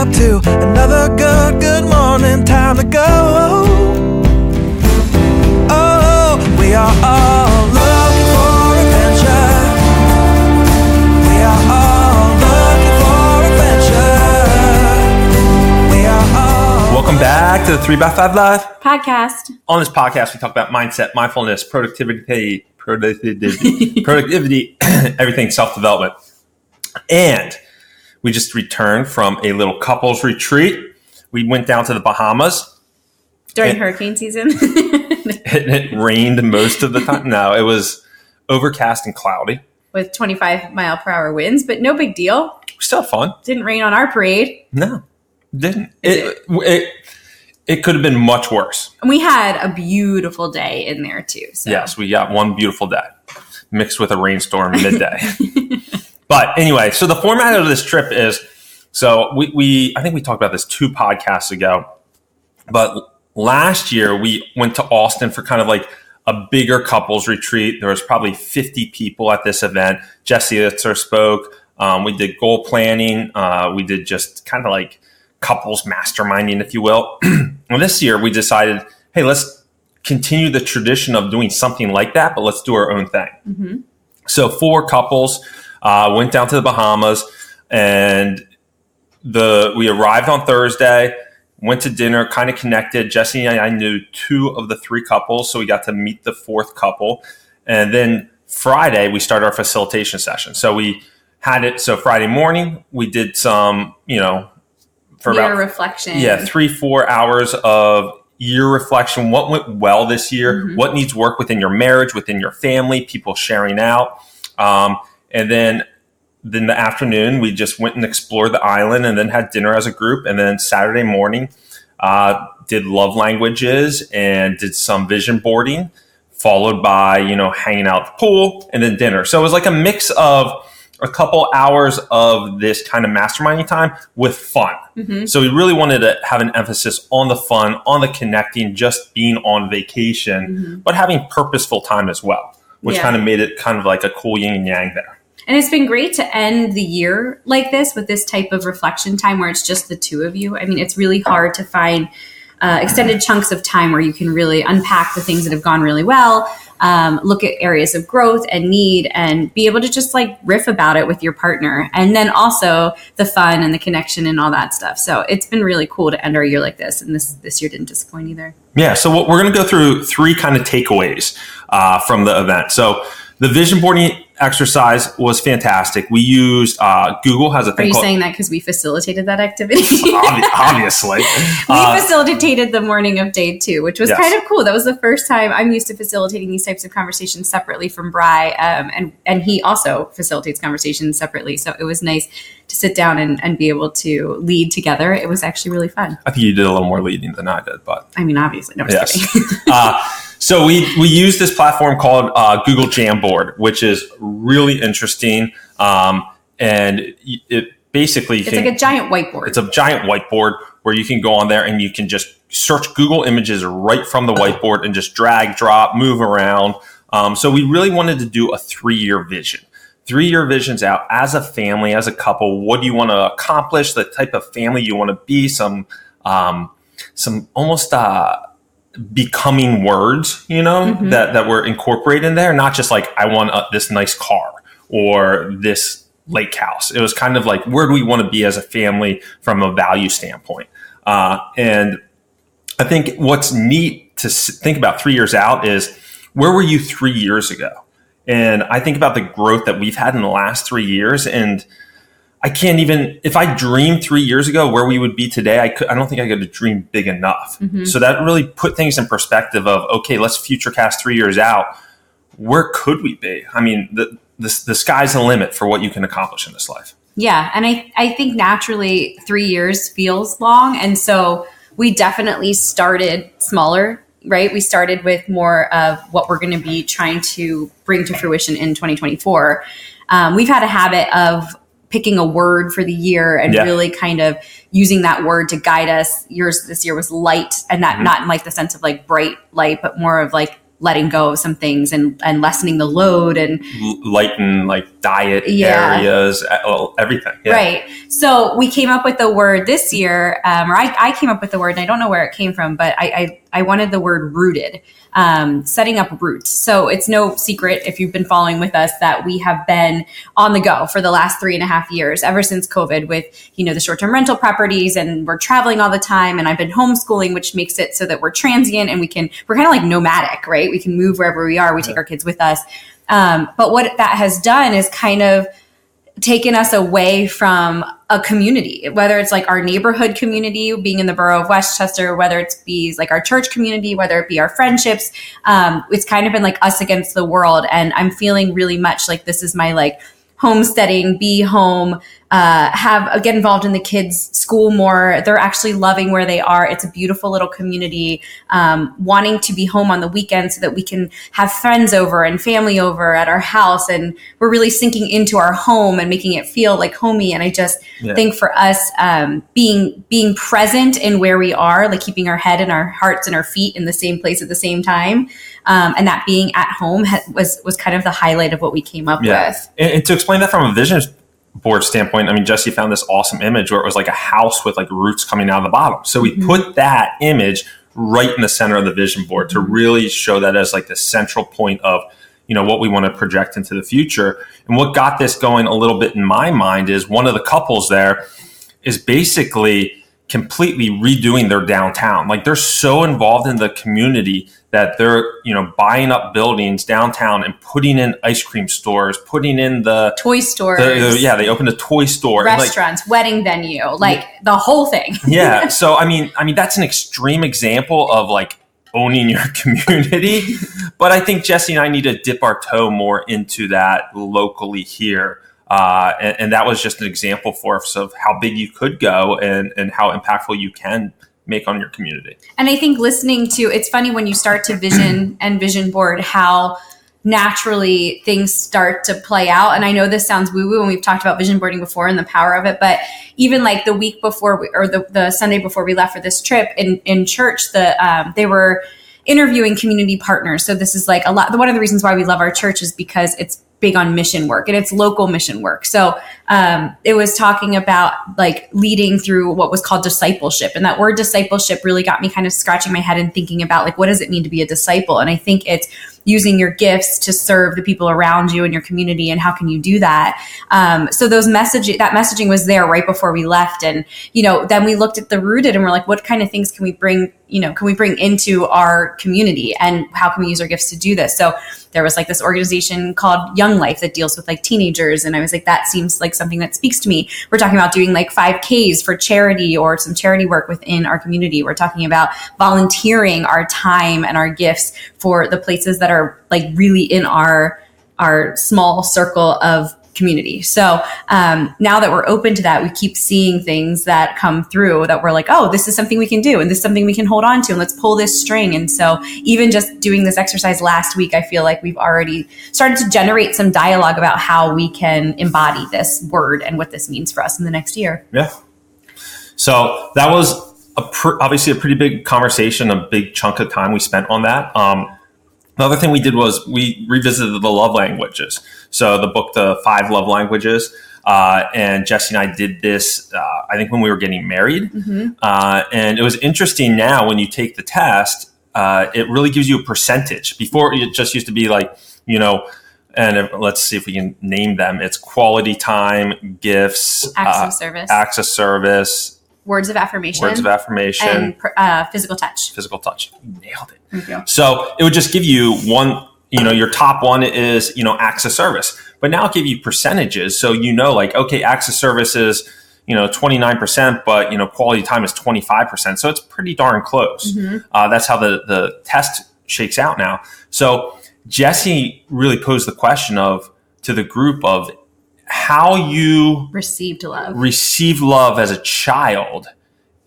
up to another good, good morning. Time to go. Oh, we are all looking for adventure. We are all looking for adventure. We are all. Welcome back to the 3x5 Life. Podcast. On this podcast, we talk about mindset, mindfulness, productivity, productivity, productivity, everything self development. And we just returned from a little couples retreat. We went down to the Bahamas. During Yeah. hurricane season. It, it rained most of the time. No, it was overcast and cloudy. With 25 mile per hour winds, but no big deal. Still fun. Didn't rain on our parade. No, didn't. It, it, it could have been much worse. And we had a beautiful day in there too. So Yes, we got one beautiful day mixed with a rainstorm midday. but anyway, so the format of this trip is so we, we I think we talked about this two podcasts ago, but last year we went to Austin for kind of like a bigger couples retreat. There was probably 50 people at this event. Jesse Itzler spoke. Um, we did goal planning. Uh, we did just kind of like couples masterminding, if you will. and this year we decided, hey, let's continue the tradition of doing something like that, but let's do our own thing. So four couples uh, went down to the Bahamas, and the we arrived on Thursday. Went to dinner, kind of connected. Jessie and I knew two of the three couples, so we got to meet the fourth couple. And then Friday, we started our facilitation session. So we had it. So Friday morning, we did some, you know, for year about reflection. yeah, three, four hours of year reflection. What went well this year? Mhm. What needs work within your marriage, within your family, people sharing out. Um, and then then the afternoon, we just went and explored the island and then had dinner as a group. And then Saturday morning, uh, did love languages and did some vision boarding, followed by, you know, hanging out at the pool and then dinner. So it was like a mix of a couple hours of this kind of masterminding time with fun. Mhm. So we really wanted to have an emphasis on the fun, on the connecting, just being on vacation, but having purposeful time as well, which Yeah. kind of made it kind of like a cool yin and yang there. And it's been great to end the year like this with this type of reflection time where it's just the two of you. I mean, it's really hard to find uh, extended chunks of time where you can really unpack the things that have gone really well, um, look at areas of growth and need, and be able to just like riff about it with your partner. And then also the fun and the connection and all that stuff. So it's been really cool to end our year like this. And this, this year didn't disappoint either. Yeah, so we're going to go through three kind of takeaways uh, from the event. So the vision boarding exercise was fantastic. We used uh, Google has a thing. Are you called saying that because we facilitated that activity? obvi- obviously. we Uh, facilitated the morning of day two, which was Yes. kind of cool. That was the first time I'm used to facilitating these types of conversations separately from Bry, um, and and he also facilitates conversations separately. So it was nice to sit down and, and be able to lead together. It was actually really fun. I think you did a little more leading than I did, but I mean, obviously, no, I'm just Yes. kidding. uh, so we we use this platform called uh, Google Jamboard, which is really interesting, um, and it basically it's can- like a giant whiteboard. it's a giant whiteboard where you can go on there and you can just search Google Images right from the whiteboard and just drag, drop, move around. Um, so we really wanted to do a three-year vision. Three-year visions out as a family, as a couple. What do you want to accomplish? The type of family you want to be. Some, um, some almost uh, becoming words, you know, Mhm. that that were incorporated in there. Not just like I want uh this nice car or this lake house. It was kind of like where do we want to be as a family from a value standpoint. Uh, and I think what's neat to s- think about three years out is where were you three years ago? And I think about the growth that we've had in the last three years, and I can't even if I dreamed three years ago where we would be today. I could, I don't think I could have dreamed big enough. Mhm. So that really put things in perspective of okay, let's future cast three years out. Where could we be? I mean, the the, the sky's the limit for what you can accomplish in this life. Yeah, and I I think naturally three years feels long, and so we definitely started smaller. Right, we started with more of what we're going to be trying to bring to fruition in 2024. Um, we've had a habit of picking a word for the year and Yeah. really kind of using that word to guide us. Yours this year was light, and that Mhm. not in like the sense of like bright light, but more of like letting go of some things and and lessening the load and L- lighten like diet Yeah. areas, well, everything. Yeah. Right. So we came up with the word this year, um, or I, I came up with the word, and I don't know where it came from, but I, I, I wanted the word rooted, um, setting up roots. So it's no secret if you've been following with us that we have been on the go for the last three and a half years, ever since COVID, with you know the short-term rental properties, and we're traveling all the time, and I've been homeschooling, which makes it so that we're transient and we can we're kind of like nomadic, right? We can move wherever we are. We take our kids with us. Um, but what that has done is kind of taken us away from a community, whether it's like our neighborhood community, being in the borough of Westchester, whether it's be like our church community, whether it be our friendships. Um, it's kind of been like us against the world. And I'm feeling really much like this is my like homesteading, be home, uh, have uh, get involved in the kids' school more. They're actually loving where they are. It's a beautiful little community. Um, wanting to be home on the weekend so that we can have friends over and family over at our house, and we're really sinking into our home and making it feel like homey. And I just Yeah. think for us, um, being being present in where we are, like keeping our head and our hearts and our feet in the same place at the same time, um, and that being at home ha- was was kind of the highlight of what we came up Yeah. with. And, and to explain that from a vision board standpoint, I mean, Jessie found this awesome image where it was like a house with like roots coming out of the bottom. So we mm-hmm. put that image right in the center of the vision board to mm-hmm. really show that as like the central point of you know what we want to project into the future. And what got this going a little bit in my mind is one of the couples there is basically completely redoing their downtown. Like they're so involved in the community that they're, you know, buying up buildings downtown and putting in ice cream stores, putting in the, Toy stores, the, the- yeah, they opened a toy store. and, like, restaurants, wedding venue, like the whole thing. yeah. So I mean, I mean that's an extreme example of like owning your community, but I think Jessie and I need to dip our toe more into that locally here. Uh, and, and that was just an example for us of how big you could go and, and how impactful you can make on your community. And I think listening to it's funny when you start to vision and vision board how naturally things start to play out. And I know this sounds woo woo, and we've talked about vision boarding before and the power of it, but even like the week before we, or the, the Sunday before we left for this trip in, in church, the um, they were interviewing community partners. So this is like a lot. One of the reasons why we love our church is because it's big on mission work and it's local mission work. So um, it was talking about like leading through what was called discipleship, and that word discipleship really got me kind of scratching my head and thinking about like what does it mean to be a disciple? And I think it's using your gifts to serve the people around you and your community and how can you do that um, so those messaging that messaging was there right before we left and you know then we looked at the rooted and we're like what kind of things can we bring you know can we bring into our community and how can we use our gifts to do this? So there was like this organization called young life that deals with like teenagers. And i was like that seems like something that speaks to me. We're talking about doing like 5ks for charity or some charity work within our community. We're talking about volunteering our time and our gifts for the places that are like really in our our small circle of community. So um, now that we're open to that, we keep seeing things that come through that we're like, oh, this is something we can do, and this is something we can hold on to, and let's pull this string. And so even just doing this exercise last week, I feel like we've already started to generate some dialogue about how we can embody this word and what this means for us in the next year. Yeah. So that was a pr- obviously a pretty big conversation, a big chunk of time we spent on that. Um, the other thing we did was we revisited the love languages. So the book, The Five Love Languages, uh, and Jessie and I did this. Uh, I think when we were getting married, uh, and it was interesting. Now when you take the test, uh, it really gives you a percentage. Before it just used to be like you know. And if, let's see if we can name them. It's quality time, gifts, Acts uh, of service, acts of service, words of affirmation, words of affirmation, and uh, physical touch. physical touch. You nailed it. So it would just give you one, you know, your top one is, you know, acts of service. But now it give you percentages. So you know, like, okay, acts of service is, you know, 29%, but, you know, quality time is 25%. So it's pretty darn close. Uh, that's how the, the test shakes out now. So Jessie really posed the question of, to the group of how you Received love. receive love as a child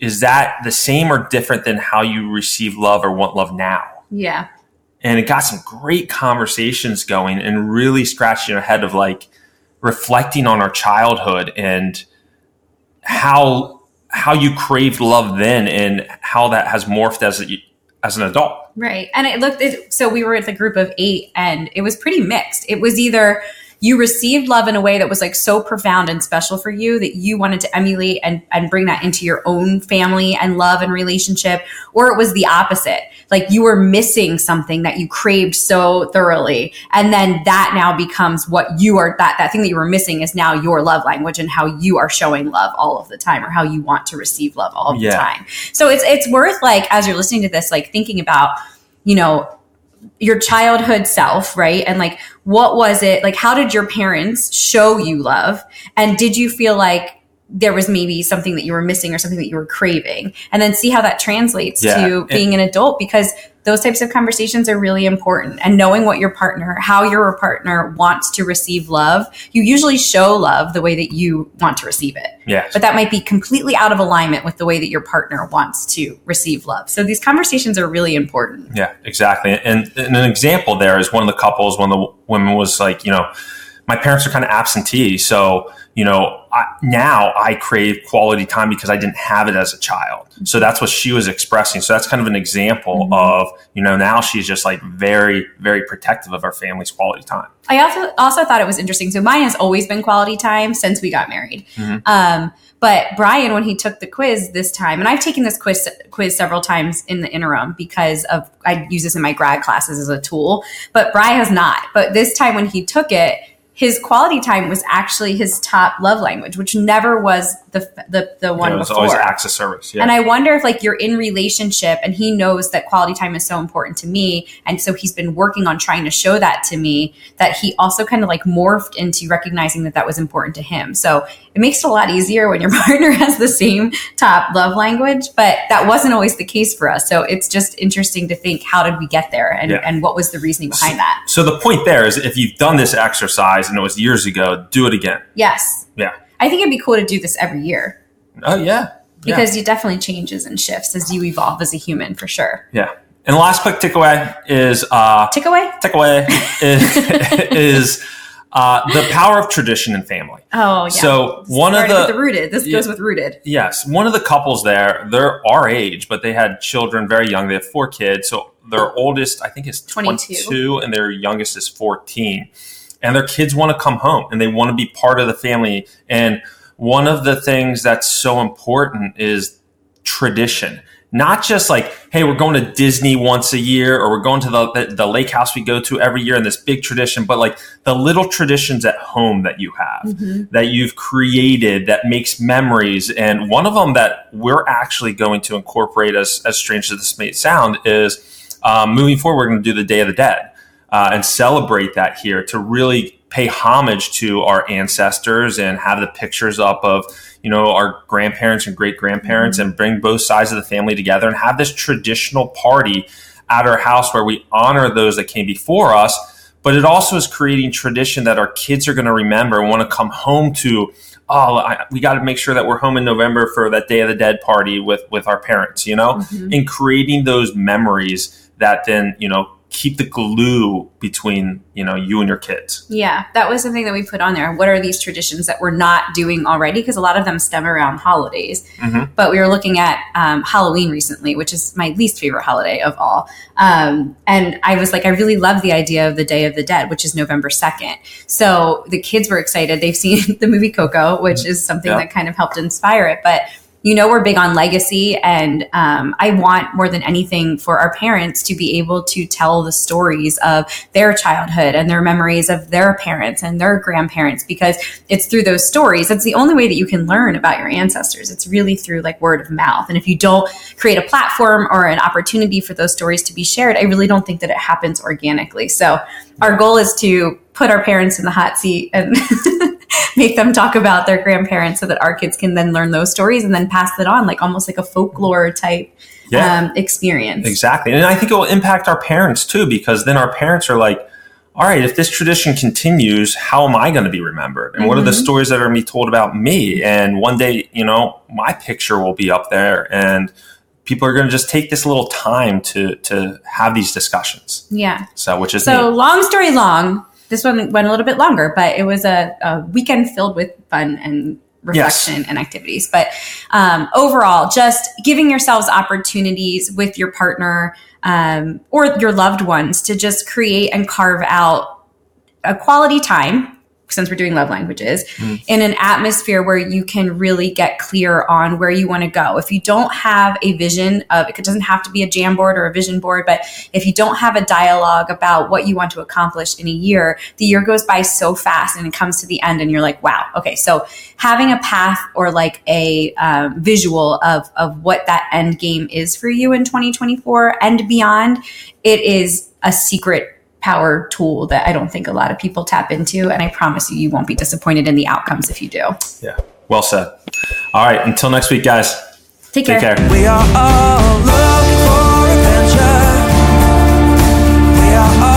is that the same or different than how you receive love or want love now yeah. and it got some great conversations going and really scratching your head of like reflecting on our childhood and how how you craved love then and how that has morphed as you as an adult. Right. And it looked, it, so we were with a group of eight and it was pretty mixed. It was either you received love in a way that was like so profound and special for you that you wanted to emulate and, and bring that into your own family and love and relationship, or it was the opposite. Like you were missing something that you craved so thoroughly. And then that now becomes what you are, that, that thing that you were missing is now your love language and how you are showing love all of the time or how you want to receive love all of Yeah. the time. So it's, it's worth like, as you're listening to this, like thinking about, you know, your childhood self, right? And like, what was it? Like, how did your parents show you love? And did you feel like there was maybe something that you were missing or something that you were craving? And then see how that translates Yeah. to being an adult because those types of conversations are really important. And knowing what your partner, how your partner wants to receive love, you usually show love the way that you want to receive it Yeah. but that might be completely out of alignment with the way that your partner wants to receive love. So these conversations are really important. Yeah, exactly. And, and an example there is one of the couples, one of the women was like, you know, my parents are kind of absentee. So, you know, I, now I crave quality time because I didn't have it as a child. So that's what she was expressing. So that's kind of an example Mhm. of, you know, now she's just like very, very protective of our family's quality time. I also also thought it was interesting. So mine has always been quality time since we got married. Mhm. Um, but Bryan, when he took the quiz this time, and I've taken this quiz quiz several times in the interim because of I use this in my grad classes as a tool. But Bryan has not. But this time when he took it, his quality time was actually his top love language, which never was the the the one it was before. always access service. Yeah. And I wonder if like you're in relationship and he knows that quality time is so important to me. And so he's been working on trying to show that to me that he also kind of like morphed into recognizing that that was important to him. So it makes it a lot easier when your partner has the same top love language, but that wasn't always the case for us. So it's just interesting to think how did we get there and, Yeah. and what was the reasoning behind that? so the point there is if you've done this exercise and it was years ago, do it again. Yes. Yeah. I think it'd be cool to do this every year Oh, yeah. Yeah. because it definitely changes and shifts as you evolve as a human for sure. Yeah. And the last quick takeaway is uh, Take away? takeaway is, is uh, the power of tradition and family. Oh, yeah. So one of the, the rooted. This Yeah. goes with rooted. yes, one of the couples there, they're our age, but they had children very young. They have four kids. So their oldest, I think, is 22. 22, and their youngest is 14. And their kids want to come home and they want to be part of the family. And one of the things that's so important is tradition. Not just like, hey, we're going to Disney once a year or we're going to the, the, the lake house we go to every year in this big tradition, but like the little traditions at home that you have that you've created that makes memories. And one of them that we're actually going to incorporate, as, as strange as this may sound, is um, moving forward, we're going to do the Day of the Dead uh, and celebrate that here to really pay homage to our ancestors and have the pictures up of you know our grandparents and great grandparents and bring both sides of the family together and have this traditional party at our house where we honor those that came before us. But it also is creating tradition that our kids are going to remember and want to come home to oh I, we got to make sure that we're home in november for that day of the dead party with with our parents you know? And creating those memories that then you know keep the glue between you know you and your kids Yeah, that was something that we put on there. What are these traditions that we're not doing already? Because a lot of them stem around holidays. Mhm. But we were looking at um, Halloween recently, which is my least favorite holiday of all. Um, and I was like, I really love the idea of the Day of the Dead, which is November 2nd. So the kids were excited. They've seen the movie Coco, which is something Yeah. that kind of helped inspire it. But you know we're big on legacy and um, i want more than anything for our parents to be able to tell the stories of their childhood and their memories of their parents and their grandparents because it's through those stories. That's the only way that you can learn about your ancestors. It's really through like word of mouth. And if you don't create a platform or an opportunity for those stories to be shared i really don't think that it happens organically. So our goal is to put our parents in the hot seat and make them talk about their grandparents so that our kids can then learn those stories and then pass it on like almost like a folklore type Yeah. um, experience Exactly. And I think it will impact our parents too, because then our parents are like, all right, if this tradition continues, how am I going to be remembered? And what are the Mhm. stories that are going to be told about me? And one day, you know, my picture will be up there and people are going to just take this little time to, to have these discussions. yeah So, which is so neat. long story long this one went a little bit longer but it was a, a weekend filled with fun and reflection and activities. But um, overall, just giving yourselves opportunities with your partner um, or your loved ones to just create and carve out a quality time since we're doing love languages in an atmosphere where you can really get clear on where you want to go. If you don't have a vision of it doesn't have to be a jam board or a vision board but if you don't have a dialogue about what you want to accomplish in a year the year goes by so fast and it comes to the end and you're like wow okay so having a path or like a um, visual of of what that end game is for you in 2024 and beyond it is a secret power tool that I don't think a lot of people tap into. And I promise you, you won't be disappointed in the outcomes if you do. Yeah. Well said. All right. Until next week, guys. Take care. Take care. We are all looking for adventure. We are all